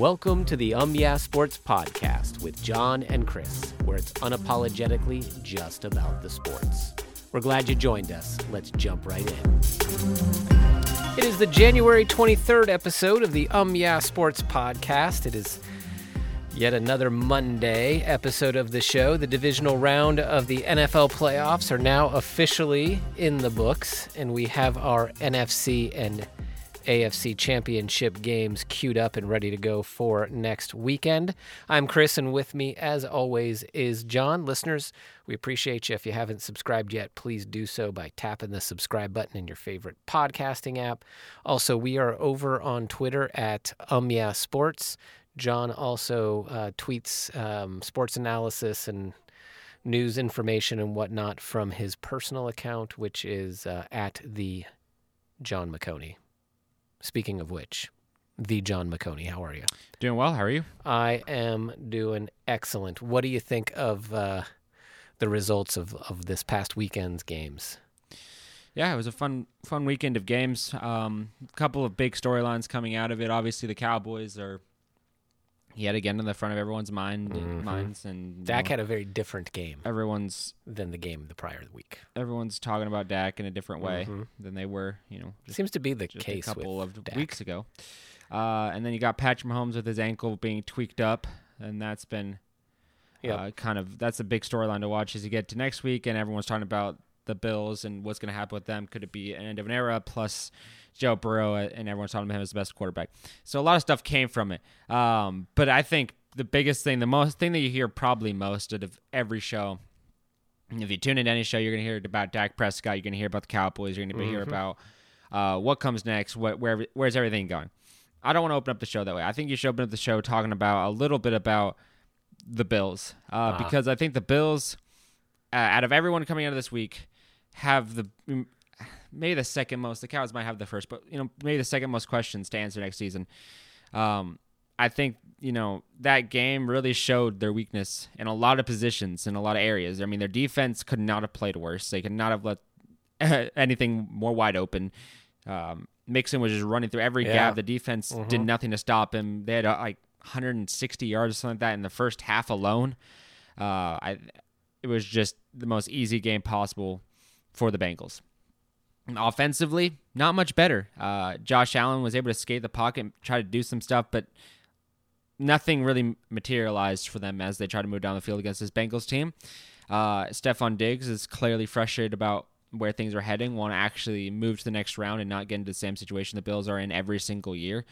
Welcome to the Um Yeah Sports Podcast with John and Chris, where it's unapologetically just about the sports. We're glad you joined us. Let's jump right in. It is the January 23rd episode of the Um Yeah Sports Podcast. It is yet another Monday episode of the show. The divisional round of the NFL playoffs are now officially in the books, and we have our NFC and AFC championship games queued up and ready to go for next weekend. I'm Chris, and with me, as always, is John. Listeners, we appreciate you. If you haven't subscribed yet, please do so by tapping the subscribe button in your favorite podcasting app. Also, we are over on Twitter at Um Yeah Sports. John also uh, tweets um, sports analysis and news information and whatnot from his personal account, which is uh, at the John McConey. Speaking of which, the John McConey, how are you? Doing well. How are you? I am doing excellent. What do you think of uh, the results of, of this past weekend's games? Yeah, it was a fun fun weekend of games. Um, a couple of big storylines coming out of it. Obviously, the Cowboys are yet again in the front of everyone's mind Mhm. minds, and Dak know, had a very different game everyone's than the game the prior week. everyone's talking about Dak in a different way Mhm. than they were. You know, just, Seems to be the case a couple with of Dak. weeks ago. Uh, and then you got Patrick Mahomes with his ankle being tweaked up, and that's been Yep. uh, kind of that's a big storyline to watch as you get to next week, and everyone's talking about the Bills and what's going to happen with them. Could it be an end of an era? Plus Joe Burrow, uh, and everyone's talking about him as the best quarterback. So a lot of stuff came from it. Um, but I think the biggest thing, the most thing that you hear probably most out of every show. If you tune into any show, you're going to hear about Dak Prescott. You're going to hear about the Cowboys. You're going to hear Mhm. about uh, what comes next. What where where's everything going? I don't want to open up the show that way. I think you should open up the show talking about a little bit about the Bills uh, Uh-huh. because I think the Bills, uh, out of everyone coming out of this week, have the maybe the second most. The Cows might have the first, but you know maybe the second most questions to answer next season. Um, I think you know that game really showed their weakness in a lot of positions in a lot of areas. I mean, their defense could not have played worse. They could not have let anything more wide open. Um, Mixon was just running through every Yeah. gap. The defense did Mhm. nothing to stop him. They had uh, like 160 yards or something like that in the first half alone. Uh, I, it was just the most easy game possible for the Bengals. And offensively, not much better. Uh, Josh Allen was able to skate the pocket and try to do some stuff, but nothing really materialized for them as they try to move down the field against this Bengals team. Uh, Stefon Diggs is clearly frustrated about where things are heading, want to actually move to the next round and not get into the same situation the Bills are in every single year,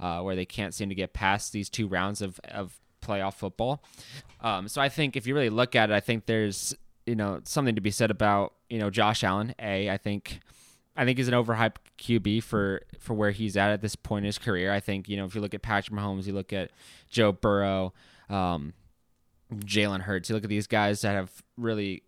uh, where they can't seem to get past these two rounds of, of playoff football. Um, so I think if you really look at it, I think there's you know something to be said about you know Josh Allen. A, I think I think he's an overhyped QB for for where he's at at this point in his career. I think you know if you look at Patrick Mahomes, you look at Joe Burrow, um, Jalen Hurts, you look at these guys that have really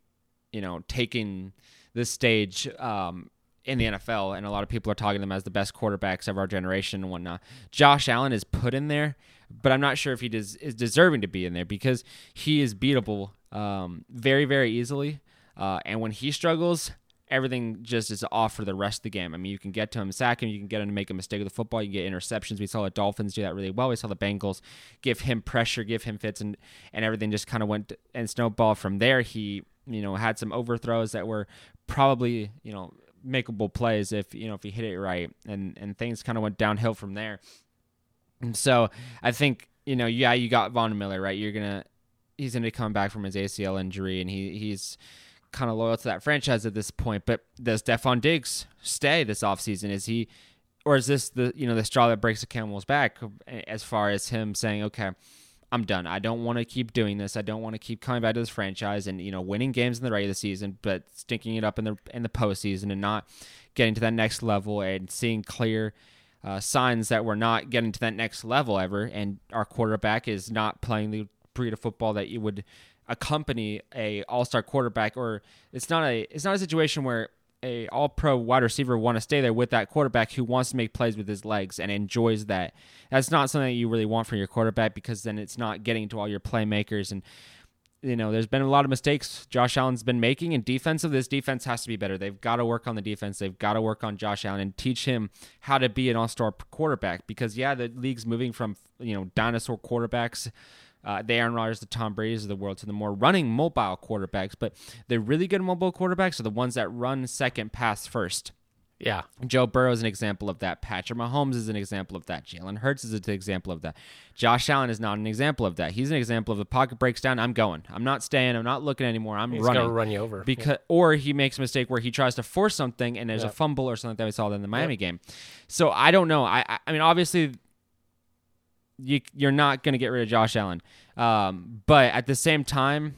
you know taken this stage um, in the NFL, and a lot of people are talking them as the best quarterbacks of our generation and whatnot. Josh Allen is put in there, but I'm not sure if he does, is deserving to be in there because he is beatable um, very, very easily. Uh, and when he struggles, everything just is off for the rest of the game. I mean, you can get to him, sack him, you can get him to make a mistake with the football, you can get interceptions. We saw the Dolphins do that really well. We saw the Bengals give him pressure, give him fits, and and everything just kind of went and snowballed from there. He you know had some overthrows that were probably you know makeable plays if you know if he hit it right, and and things kind of went downhill from there. And so I think you know yeah you got Von Miller right. You're gonna he's gonna come back from his ACL injury, and he he's kind of loyal to that franchise at this point. But does Stefon Diggs stay this offseason? Is he, or is this the you know the straw that breaks the camel's back as far as him saying, okay, I'm done. I don't want to keep doing this. I don't want to keep coming back to this franchise and you know winning games in the regular season, but stinking it up in the in the postseason and not getting to that next level and seeing clear. Uh, signs that we're not getting to that next level ever, and our quarterback is not playing the breed of football that you would accompany a all-star quarterback or it's not a it's not a situation where a all-pro wide receiver want to stay there with that quarterback who wants to make plays with his legs and enjoys that. That's not something that you really want from your quarterback because then it's not getting to all your playmakers and you know, there's been a lot of mistakes Josh Allen's been making, and defensive, this defense has to be better. They've got to work on the defense. They've got to work on Josh Allen and teach him how to be an all-star quarterback. Because yeah, the league's moving from you know dinosaur quarterbacks. Uh, the Aaron Rodgers, the Tom Brady's of the world, to the more running mobile quarterbacks. But the really good mobile quarterbacks are the ones that run second, pass first. Yeah. Joe Burrow is an example of that. Patrick Mahomes is an example of that. Jalen Hurts is an example of that. Josh Allen is not an example of that. He's an example of the pocket breaks down. I'm going. I'm not staying. I'm not looking anymore. I'm He's running. gonna run you over. Because Yeah. or he makes a mistake where he tries to force something and there's a fumble or something that we saw in the Miami game. So I don't know. I, I mean obviously you you're not going to get rid of Josh Allen. Um, but at the same time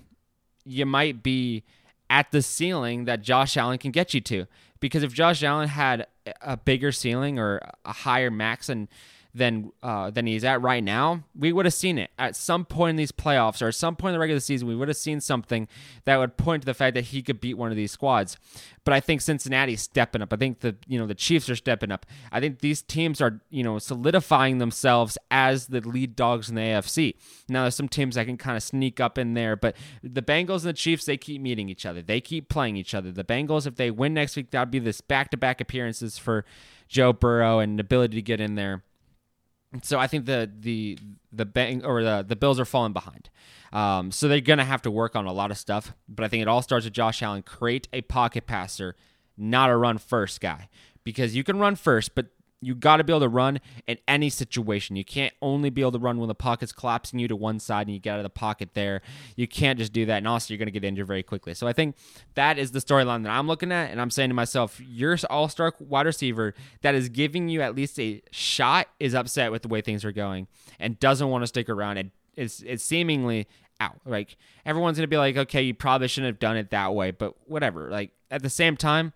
you might be at the ceiling that Josh Allen can get you to. Because if Josh Allen had a bigger ceiling or a higher max than than uh, than he's at right now, we would have seen it at some point in these playoffs or at some point in the regular season. We would have seen something that would point to the fact that he could beat one of these squads. But I think Cincinnati's stepping up. I think the you know the Chiefs are stepping up. I think these teams are you know solidifying themselves as the lead dogs in the AFC. Now there's some teams that can kind of sneak up in there, but the Bengals and the Chiefs they keep meeting each other. They keep playing each other. The Bengals if they win next week, that'd be this back-to-back appearances for Joe Burrow and ability to get in there. So I think the the the bang or the the Bills are falling behind. Um, so they're gonna have to work on a lot of stuff. But I think it all starts with Josh Allen. Create a pocket passer, not a run first guy, because you can run first, but you got to be able to run in any situation. You can't only be able to run when the pocket's collapsing you to one side and you get out of the pocket there. You can't just do that, and also you're going to get injured very quickly. So I think that is the storyline that I'm looking at, and I'm saying to myself, your all-star wide receiver that is giving you at least a shot is upset with the way things are going and doesn't want to stick around. And it's it's seemingly out. Like everyone's going to be like, okay, you probably shouldn't have done it that way, but whatever. Like at the same time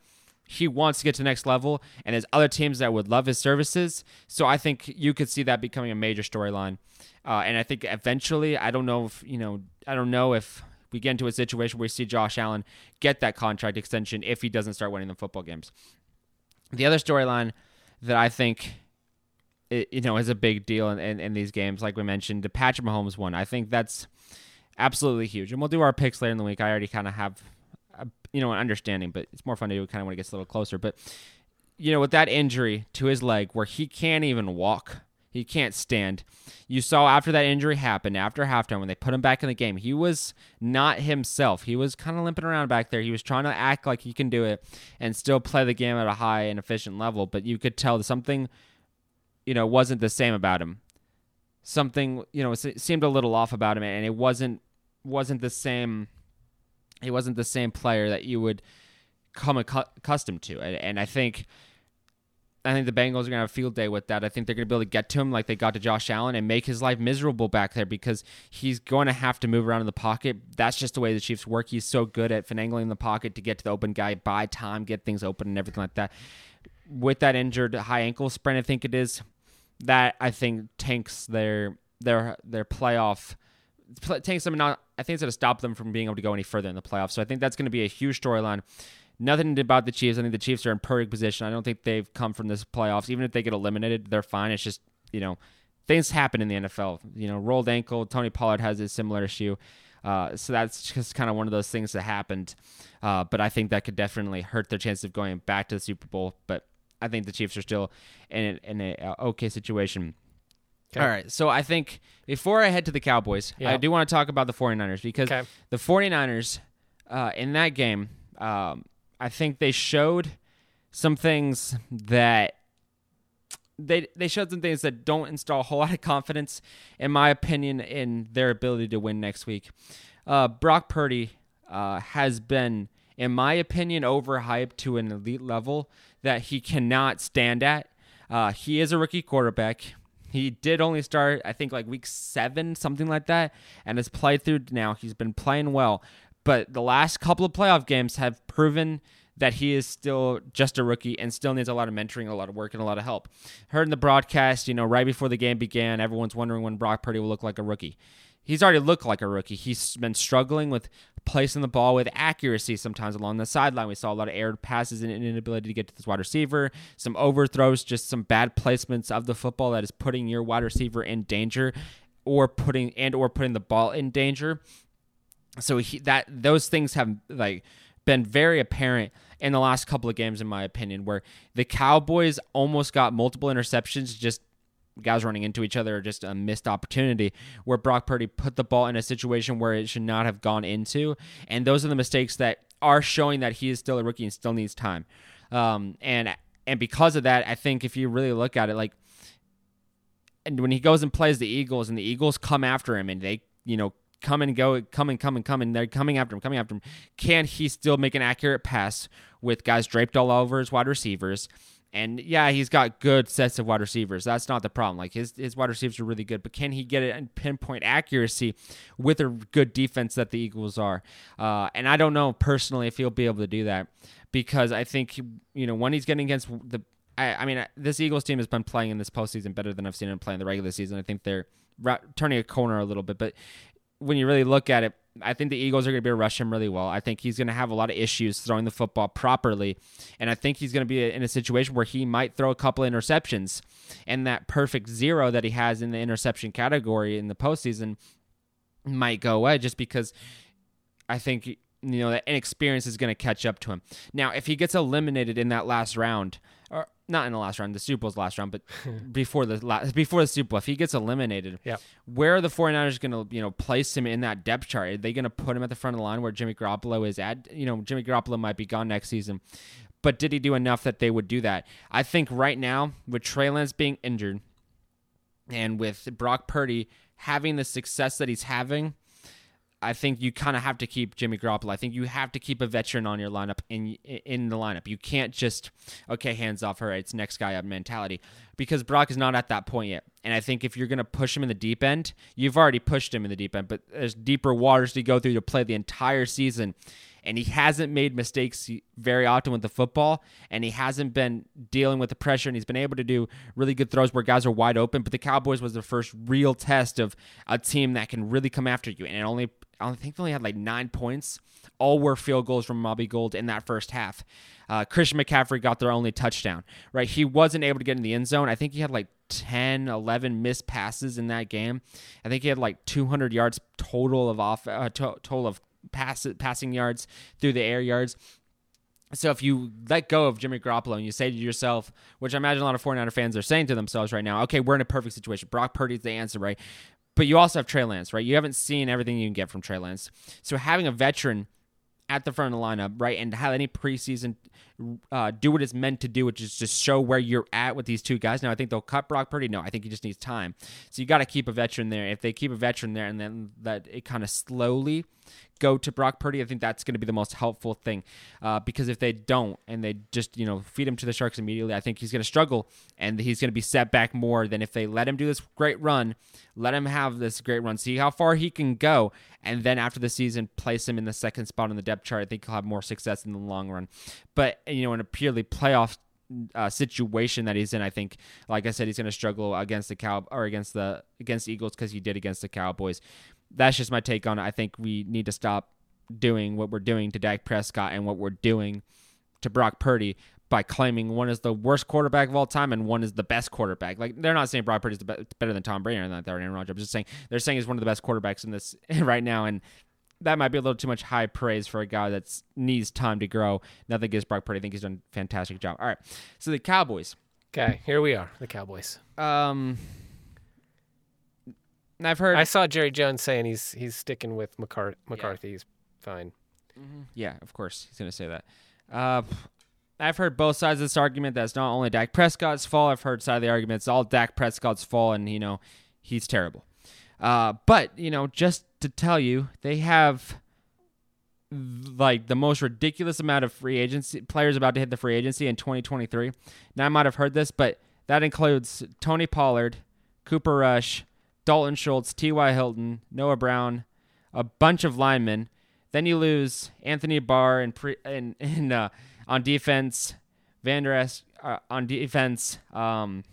he wants to get to the next level, and there's other teams that would love his services. So I think you could see that becoming a major storyline. Uh, and I think eventually, I don't know if you know, I don't know if we get into a situation where we see Josh Allen get that contract extension if he doesn't start winning the football games. The other storyline that I think it, you know is a big deal in, in, in these games, like we mentioned, the Patrick Mahomes one. I think that's absolutely huge, and we'll do our picks later in the week. I already kind of have you know an understanding, but it's more fun to do kind of when it gets a little closer. But you know, with that injury to his leg, where he can't even walk, he can't stand. You saw after that injury happened, after halftime, when they put him back in the game, he was not himself. He was kind of limping around back there. He was trying to act like he can do it and still play the game at a high and efficient level, but you could tell something, you know, wasn't the same about him. Something, you know, seemed a little off about him, and it wasn't wasn't the same. He wasn't the same player that you would come accu- accustomed to, and, and I think I think the Bengals are going to have a field day with that. I think they're going to be able to get to him like they got to Josh Allen and make his life miserable back there because he's going to have to move around in the pocket. That's just the way the Chiefs work. He's so good at finagling the pocket to get to the open guy, buy time, get things open, and everything like that. With that injured high ankle sprain, I think it is that I think tanks their their their playoff tanks them not. I think it's going to stop them from being able to go any further in the playoffs. So I think that's going to be a huge storyline. Nothing about the Chiefs. I think the Chiefs are in perfect position. I don't think they've come from this playoffs. Even if they get eliminated, they're fine. It's just you know things happen in the NFL. You know, rolled ankle. Tony Pollard has a similar issue. Uh, so that's just kind of one of those things that happened. Uh, but I think that could definitely hurt their chance of going back to the Super Bowl. But I think the Chiefs are still in, in a, uh, okay situation. Okay. All right. So I think before I head to the Cowboys, Yeah. I do want to talk about the 49ers because Okay. the 49ers uh, in that game, um, I think they showed some things that they they showed some things that don't install a whole lot of confidence, in my opinion, in their ability to win next week. Uh, Brock Purdy uh, has been, in my opinion, overhyped to an elite level that he cannot stand at. Uh, he is a rookie quarterback. He did only start, I think, like week seven, something like that, and has played through now. He's been playing well, but the last couple of playoff games have proven that he is still just a rookie and still needs a lot of mentoring, a lot of work, and a lot of help. Heard in the broadcast, you know, right before the game began, everyone's wondering when Brock Purdy will look like a rookie. He's already looked like a rookie. He's been struggling with placing the ball with accuracy sometimes along the sideline. We saw a lot of aired passes and an inability to get to this wide receiver, some overthrows, just some bad placements of the football that is putting your wide receiver in danger or putting and or putting the ball in danger. So he, that those things have like been very apparent in the last couple of games, in my opinion, where the Cowboys almost got multiple interceptions, just guys running into each other, or just a missed opportunity, where Brock Purdy put the ball in a situation where it should not have gone into. And those are the mistakes that are showing that he is still a rookie and still needs time. Um, and and because of that, I think if you really look at it, like, and when he goes and plays the Eagles, and the Eagles come after him, and they, you know, come and go, come and come and come, and they're coming after him, coming after him. Can he still make an accurate pass with guys draped all over his wide receivers? And yeah, he's got good sets of wide receivers. That's not the problem. Like his his wide receivers are really good, but can he get it in pinpoint accuracy with a good defense that the Eagles are? Uh, and I don't know personally if he'll be able to do that because I think you know when he's getting against the. I, I mean, this Eagles team has been playing in this postseason better than I've seen them play in the regular season. I think they're turning a corner a little bit, but when you really look at it, I think the Eagles are going to be able to rush him really well. I think he's going to have a lot of issues throwing the football properly. And I think he's going to be in a situation where he might throw a couple interceptions. And that perfect zero that he has in the interception category in the postseason might go away just because I think, you know, that inexperience is going to catch up to him. Now, if he gets eliminated in that last round, not in the last round, the Super Bowl's last round, but before the last, before the Super Bowl, if he gets eliminated, yeah. where are the 49ers going to, you know, place him in that depth chart? Are they going to put him at the front of the line where Jimmy Garoppolo is at? You know, Jimmy Garoppolo might be gone next season, but did he do enough that they would do that? I think right now, with Trey Lance being injured and with Brock Purdy having the success that he's having, I think you kind of have to keep Jimmy Garoppolo. I think you have to keep a veteran on your lineup in in the lineup. You can't just okay, hands off her. It's next guy up mentality because Brock is not at that point yet. And I think if you're going to push him in the deep end, you've already pushed him in the deep end, but there's deeper waters to go through to play the entire season. And he hasn't made mistakes very often with the football, and he hasn't been dealing with the pressure, and he's been able to do really good throws where guys are wide open. But the Cowboys was the first real test of a team that can really come after you, and it only I think they only had like nine points. All were field goals from Robbie Gould in that first half. Uh, Christian McCaffrey got their only touchdown, right? He wasn't able to get in the end zone. I think he had like 10, 11 missed passes in that game. I think he had like 200 yards total of off, uh, to- total of pass- passing yards through the air yards. So if you let go of Jimmy Garoppolo and you say to yourself, which I imagine a lot of 49er fans are saying to themselves right now, okay, we're in a perfect situation. Brock Purdy's the answer, right? But you also have Trey Lance, right? You haven't seen everything you can get from Trey Lance. So having a veteran at the front of the lineup, right, and have any preseason uh, do what it's meant to do, which is just show where you're at with these two guys. Now, I think they'll cut Brock Purdy. No, I think he just needs time. So you got to keep a veteran there. If they keep a veteran there, and then that it kind of slowly go to Brock Purdy, I think that's going to be the most helpful thing. Uh, because if they don't and they just, you know, feed him to the Sharks immediately, I think he's going to struggle and he's going to be set back more than if they let him do this great run, let him have this great run, see how far he can go, and then after the season, place him in the second spot on the depth chart. I think he'll have more success in the long run. But, you know, in a purely playoff uh, situation that he's in, I think, like I said, he's going to struggle against the cow or against the against Eagles because he did against the Cowboys that's just my take on it. I think we need to stop doing what we're doing to Dak Prescott and what we're doing to Brock Purdy by claiming one is the worst quarterback of all time and one is the best quarterback. Like they're not saying Brock Purdy is better than Tom Brady or that they're Aaron Rodgers. I'm just saying they're saying he's one of the best quarterbacks in this right now, and that might be a little too much high praise for a guy that needs time to grow. Nothing against Brock Purdy. I think he's done a fantastic job. All right, so the Cowboys. Okay, here we are, the Cowboys. Um, I've heard. I saw Jerry Jones saying he's he's sticking with McCarthy. McCarthy. Yeah. He's fine. Mm-hmm. Yeah, of course he's going to say that. Uh, I've heard both sides of this argument. That's not only Dak Prescott's fault. I've heard side of the argument. It's all Dak Prescott's fault, and you know he's terrible. Uh, but you know, just to tell you, they have like the most ridiculous amount of free agency players about to hit the free agency in 2023. Now I might have heard this, but that includes Tony Pollard, Cooper Rush, Dalton Schultz, T.Y. Hilton, Noah Brown, a bunch of linemen. Then you lose Anthony Barr and uh, on defense, Van Der Esch uh, on defense. Um,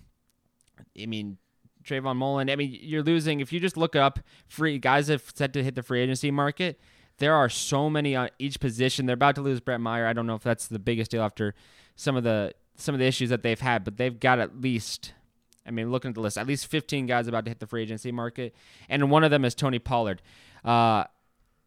I mean, Trayvon Mullen. I mean, you're losing. If you just look up free guys have set to hit the free agency market, there are so many on each position. They're about to lose Brett Maher. I don't know if that's the biggest deal after some of the some of the issues that they've had, but they've got at least I mean, looking at the list, at least 15 guys about to hit the free agency market, and one of them is Tony Pollard. Uh,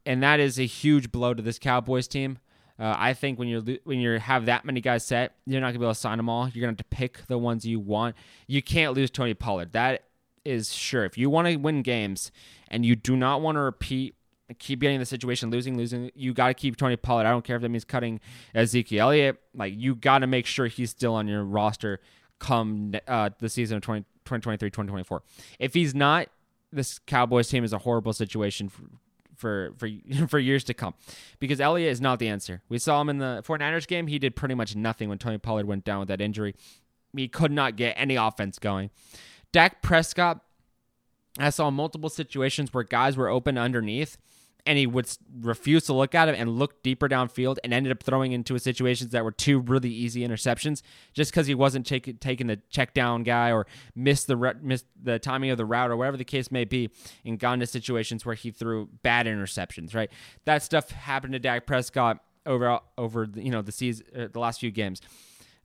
and that is a huge blow to this Cowboys team. Uh, I think when you're when you have that many guys set, you're not gonna be able to sign them all. You're gonna have to pick the ones you want. You can't lose Tony Pollard. That is sure. If you want to win games and you do not want to repeat, keep getting in the situation, losing, losing, you got to keep Tony Pollard. I don't care if that means cutting Ezekiel Elliott. Like you got to make sure he's still on your roster come uh, the season of 20, 2023, 2024. If he's not, this Cowboys team is a horrible situation for, for for for years to come because Elliott is not the answer. We saw him in the 49ers game. He did pretty much nothing when Tony Pollard went down with that injury. He could not get any offense going. Dak Prescott, I saw multiple situations where guys were open underneath and he would refuse to look at him and look deeper downfield and ended up throwing into situations that were two really easy interceptions just because he wasn't take, taking the check down guy or missed the missed the timing of the route or whatever the case may be and gone to situations where he threw bad interceptions right? That stuff happened to Dak Prescott over over you know the season uh, the last few games.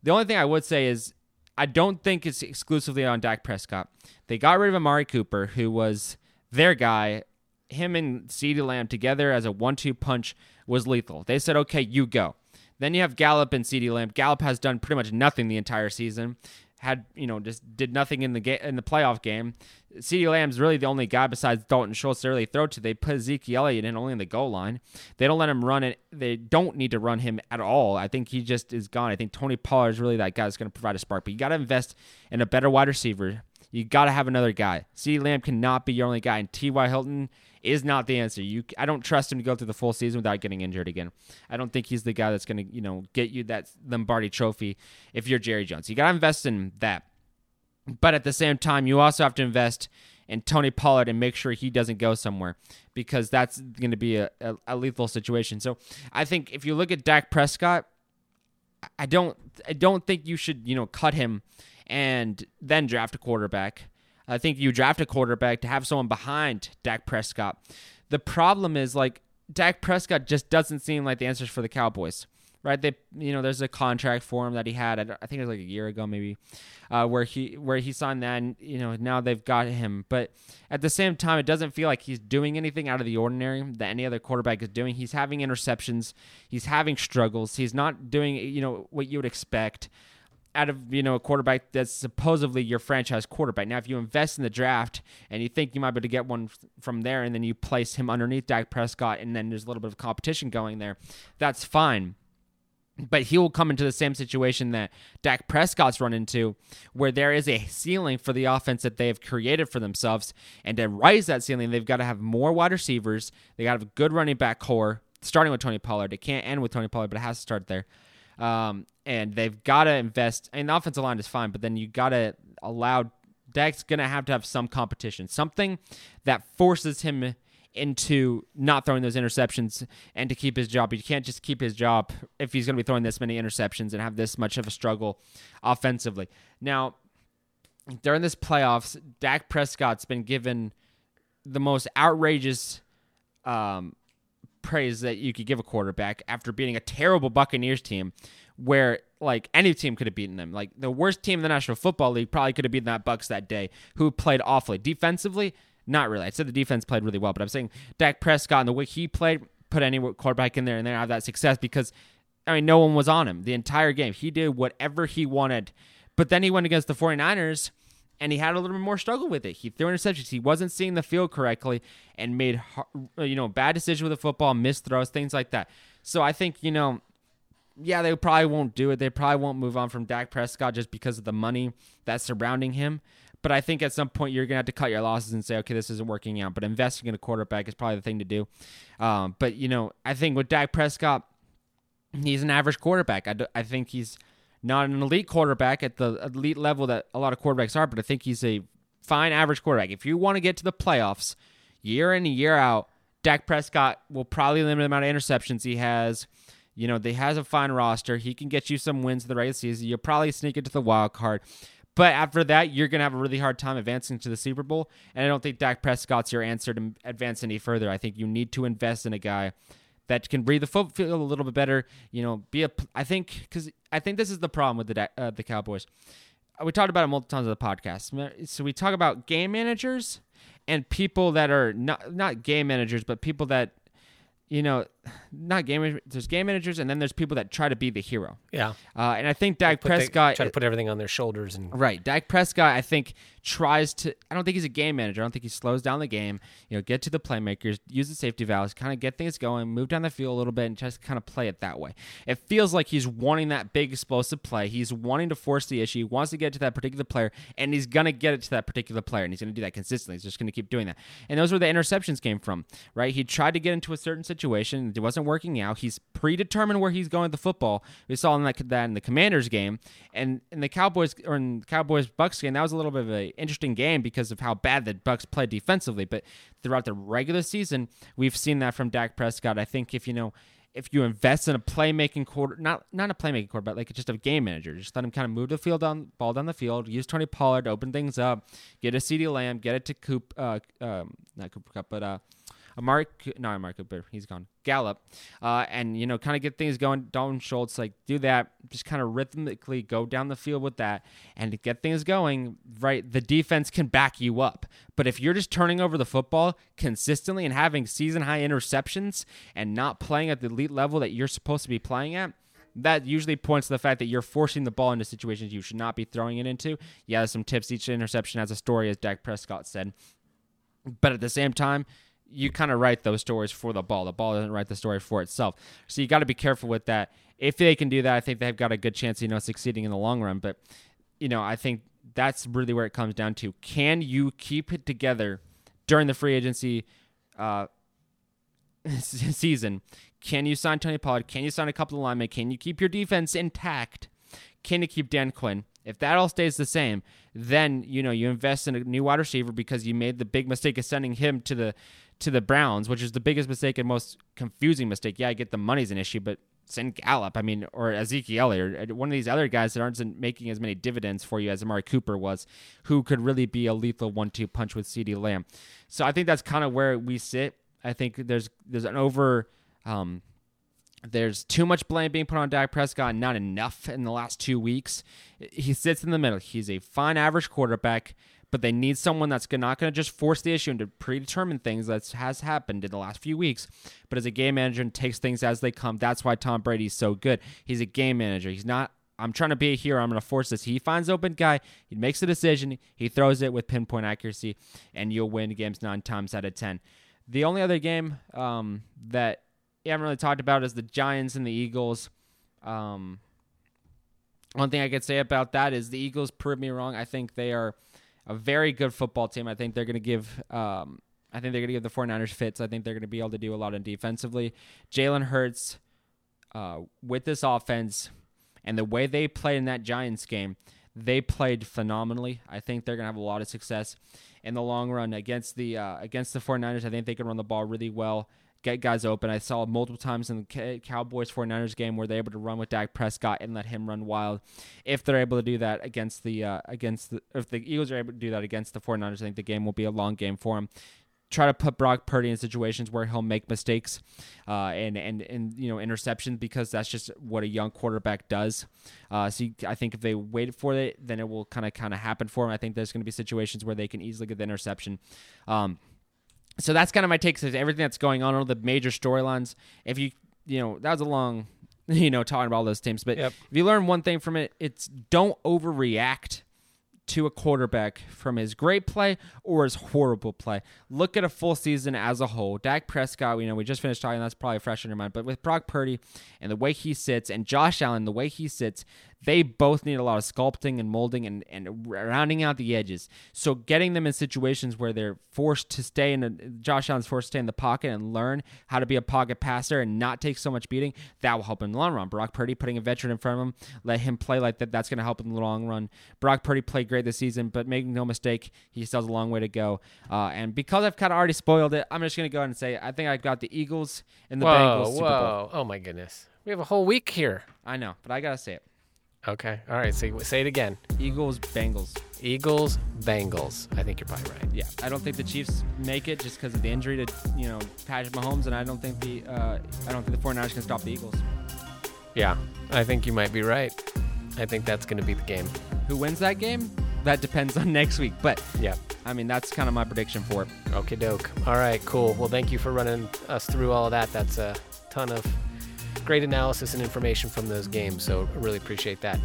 The only thing I would say is I don't think it's exclusively on Dak Prescott. They got rid of Amari Cooper who was their guy him and CeeDee Lamb together as a one-two punch was lethal. They said, "Okay, you go." Then you have Gallup and CeeDee Lamb. Gallup has done pretty much nothing the entire season. Had you know just did nothing in the game in the playoff game. CeeDee Lamb's really the only guy besides Dalton Schultz they really throw to. They put Ezekiel Elliott in only in the goal line. They don't let him run it. They don't need to run him at all. I think he just is gone. I think Tony Pollard is really that guy that's going to provide a spark. But you got to invest in a better wide receiver. You got to have another guy. CeeDee Lamb cannot be your only guy. And T.Y. Hilton is not the answer. You, I don't trust him to go through the full season without getting injured again. I don't think he's the guy that's going to, you know, get you that Lombardi Trophy if you're Jerry Jones. You got to invest in that, but at the same time, you also have to invest in Tony Pollard and make sure he doesn't go somewhere because that's going to be a, a, a lethal situation. So I think if you look at Dak Prescott, I don't, I don't think you should, you know, cut him and then draft a quarterback. I think you draft a quarterback to have someone behind Dak Prescott. The problem is like Dak Prescott just doesn't seem like the answers for the Cowboys, right? They, you know, there's a contract for him that he had. I think it was like a year ago, maybe, uh, where he where he signed that. And you know, now they've got him. But at the same time, it doesn't feel like he's doing anything out of the ordinary that any other quarterback is doing. He's having interceptions. He's having struggles. He's not doing, you know, what you would expect out of you know a quarterback that's supposedly your franchise quarterback. Now, if you invest in the draft and you think you might be able to get one from there, and then you place him underneath Dak Prescott, and then there's a little bit of competition going there, that's fine. But he will come into the same situation that Dak Prescott's run into, where there is a ceiling for the offense that they have created for themselves. And to rise that ceiling, they've got to have more wide receivers. They got to have a good running back core, starting with Tony Pollard. It can't end with Tony Pollard, but it has to start there. Um, and they've got to invest. And the offensive line is fine, but then you got to allow Dak's going to have to have some competition, something that forces him into not throwing those interceptions and to keep his job. You can't just keep his job if he's going to be throwing this many interceptions and have this much of a struggle offensively. Now, during this playoffs, Dak Prescott's been given the most outrageous um, praise that you could give a quarterback after beating a terrible Buccaneers team where like any team could have beaten them. Like the worst team in the National Football League probably could have beaten that Bucks that day, who played awfully. Defensively, not really. I said the defense played really well, but I'm saying Dak Prescott and the way he played, put any quarterback in there and they have that success because I mean no one was on him the entire game. He did whatever he wanted. But then he went against the 49ers and he had a little bit more struggle with it. He threw interceptions. He wasn't seeing the field correctly and made you know bad decisions with the football, missed throws, things like that. So I think you know, yeah, they probably won't do it. They probably won't move on from Dak Prescott just because of the money that's surrounding him. But I think at some point you're gonna have to cut your losses and say, okay, this isn't working out. But investing in a quarterback is probably the thing to do. Um, but you know, I think with Dak Prescott, he's an average quarterback. I, do, I think he's not an elite quarterback at the elite level that a lot of quarterbacks are, but I think he's a fine average quarterback. If you want to get to the playoffs year in and year out, Dak Prescott will probably limit the amount of interceptions he has. You know, they has a fine roster. He can get you some wins in the regular season. You'll probably sneak into the wild card. But after that, you're going to have a really hard time advancing to the Super Bowl. And I don't think Dak Prescott's your answer to advance any further. I think you need to invest in a guy that can breathe the footfield a little bit better. You know, be a. I think because I think this is the problem with the uh, the Cowboys. Uh, we talked about it multiple times on the podcast. So we talk about game managers and people that are not not game managers, but people that you know, not game managers. There's game managers, and then there's people that try to be the hero. Yeah. Uh, and I think Dak the- Prescott try to put everything on their shoulders and Right. Dak Prescott, I think, tries to. I don't think he's a game manager. I don't think he slows down the game. You know, get to the playmakers, use the safety valves, kind of get things going, move down the field a little bit, and just kind of play it that way. It feels like he's wanting that big explosive play. He's wanting to force the issue. He wants to get to that particular player, and he's gonna get it to that particular player, and he's gonna do that consistently. He's just gonna keep doing that. And those were the interceptions came from. Right. He tried to get into a certain situation. It wasn't working out. He's predetermined where he's going with the football. We saw in that, that in the Commanders game, and in the Cowboys or in Cowboys Bucks game, that was a little bit of an interesting game because of how bad the Bucks played defensively. But throughout the regular season, we've seen that from Dak Prescott. I think if you know if you invest in a playmaking quarter, not not a playmaking quarter, but like just a game manager, just let him kind of move the field down, ball down the field, use Tony Pollard, to open things up, get a CeeDee Lamb, get it to Coop, uh, um, not Cooper Kupp, but uh, Mark, no, Mark Cooper, he's gone, Gallup, uh, and you know, kind of get things going. Dalton Schultz, like do that, just kind of rhythmically go down the field with that, and get things going. Right, the defense can back you up, but if you're just turning over the football consistently and having season high interceptions and not playing at the elite level that you're supposed to be playing at, that usually points to the fact that you're forcing the ball into situations you should not be throwing it into. Yeah, some tips. Each interception has a story, as Dak Prescott said. But at the same time, you kind of write those stories for the ball. The ball doesn't write the story for itself. So you got to be careful with that. If they can do that, I think they've got a good chance, you know, succeeding in the long run. But, you know, I think that's really where it comes down to. Can you keep it together during the free agency uh, season? Can you sign Tony Pollard? Can you sign a couple of linemen? Can you keep your defense intact? Can you keep Dan Quinn? If that all stays the same, then you know you invest in a new wide receiver because you made the big mistake of sending him to the to the Browns, which is the biggest mistake and most confusing mistake. Yeah, I get the money's an issue, but send Gallup. I mean, or Ezekiel or one of these other guys that aren't making as many dividends for you as Amari Cooper was, who could really be a lethal one-two punch with CeeDee Lamb. So I think that's kind of where we sit. I think there's there's an over. Um, there's too much blame being put on Dak Prescott, not enough in the last two weeks. He sits in the middle. He's a fine average quarterback, but they need someone that's not going to just force the issue and to predetermine things that has happened in the last few weeks, but as a game manager and takes things as they come. That's why Tom Brady's so good. He's a game manager. He's not I'm trying to be a hero. I'm going to force this. He finds open guy. He makes a decision. He throws it with pinpoint accuracy, and you'll win games nine times out of ten. The only other game um, that you haven't really talked about is the Giants and the Eagles. Um, one thing I could say about that is the Eagles proved me wrong. I think they are a very good football team. I think they're going to give. Um, I think they're going to give the 49ers fits. I think they're going to be able to do a lot in defensively. Jalen Hurts, uh, with this offense and the way they played in that Giants game, they played phenomenally. I think they're going to have a lot of success in the long run against the uh, against the 49ers. I think they can run the ball really well get guys open. I saw multiple times in the Cowboys 49ers game where they're able to run with Dak Prescott and let him run wild. If they're able to do that against the uh, against the if the Eagles are able to do that against the 49ers, I think the game will be a long game for him. Try to put Brock Purdy in situations where he'll make mistakes uh, and and and you know interceptions because that's just what a young quarterback does. Uh, so you, I think if they wait for it, then it will kind of kind of happen for him. I think there's going to be situations where they can easily get the interception. Um, so that's kind of my take. of everything that's going on, all the major storylines. If you, you know, that was a long, you know, talking about all those teams. But Yep. if you learn one thing from it, it's don't overreact to a quarterback from his great play or his horrible play. Look at a full season as a whole. Dak Prescott, you know, we just finished talking, that's probably fresh in your mind. But with Brock Purdy and the way he sits and Josh Allen, the way he sits, they both need a lot of sculpting and molding and, and rounding out the edges. So getting them in situations where they're forced to stay in a, Josh Allen's forced to stay in the pocket and learn how to be a pocket passer and not take so much beating, that will help in the long run. Brock Purdy putting a veteran in front of him, let him play like that, that's going to help in the long run. Brock Purdy played great this season, but make no mistake, he still has a long way to go. Uh, and because I've kind of already spoiled it, I'm just going to go ahead and say I think I've got the Eagles and the whoa, Bengals Super Bowl. whoa! Oh my goodness, we have a whole week here. I know, but I got to say it. Okay, all right. Say say it again. Eagles, Bengals. Eagles, Bengals. I think you're probably right. Yeah, I don't think the Chiefs make it just because of the injury to you know Patrick Mahomes, and I don't think the uh, I don't think the 49ers can stop the Eagles. Yeah, I think you might be right. I think that's going to be the game. Who wins that game? That depends on next week. But Yeah. I mean, that's kind of my prediction for it. Okay, doke. All right, cool. Well, thank you for running us through all of that. That's a ton of great analysis and information from those games. So really appreciate that.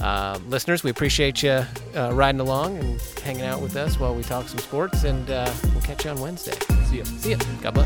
Uh, listeners, we appreciate you uh, riding along and hanging out with us while we talk some sports. And uh, we'll catch you on Wednesday. See you. See you. God bless.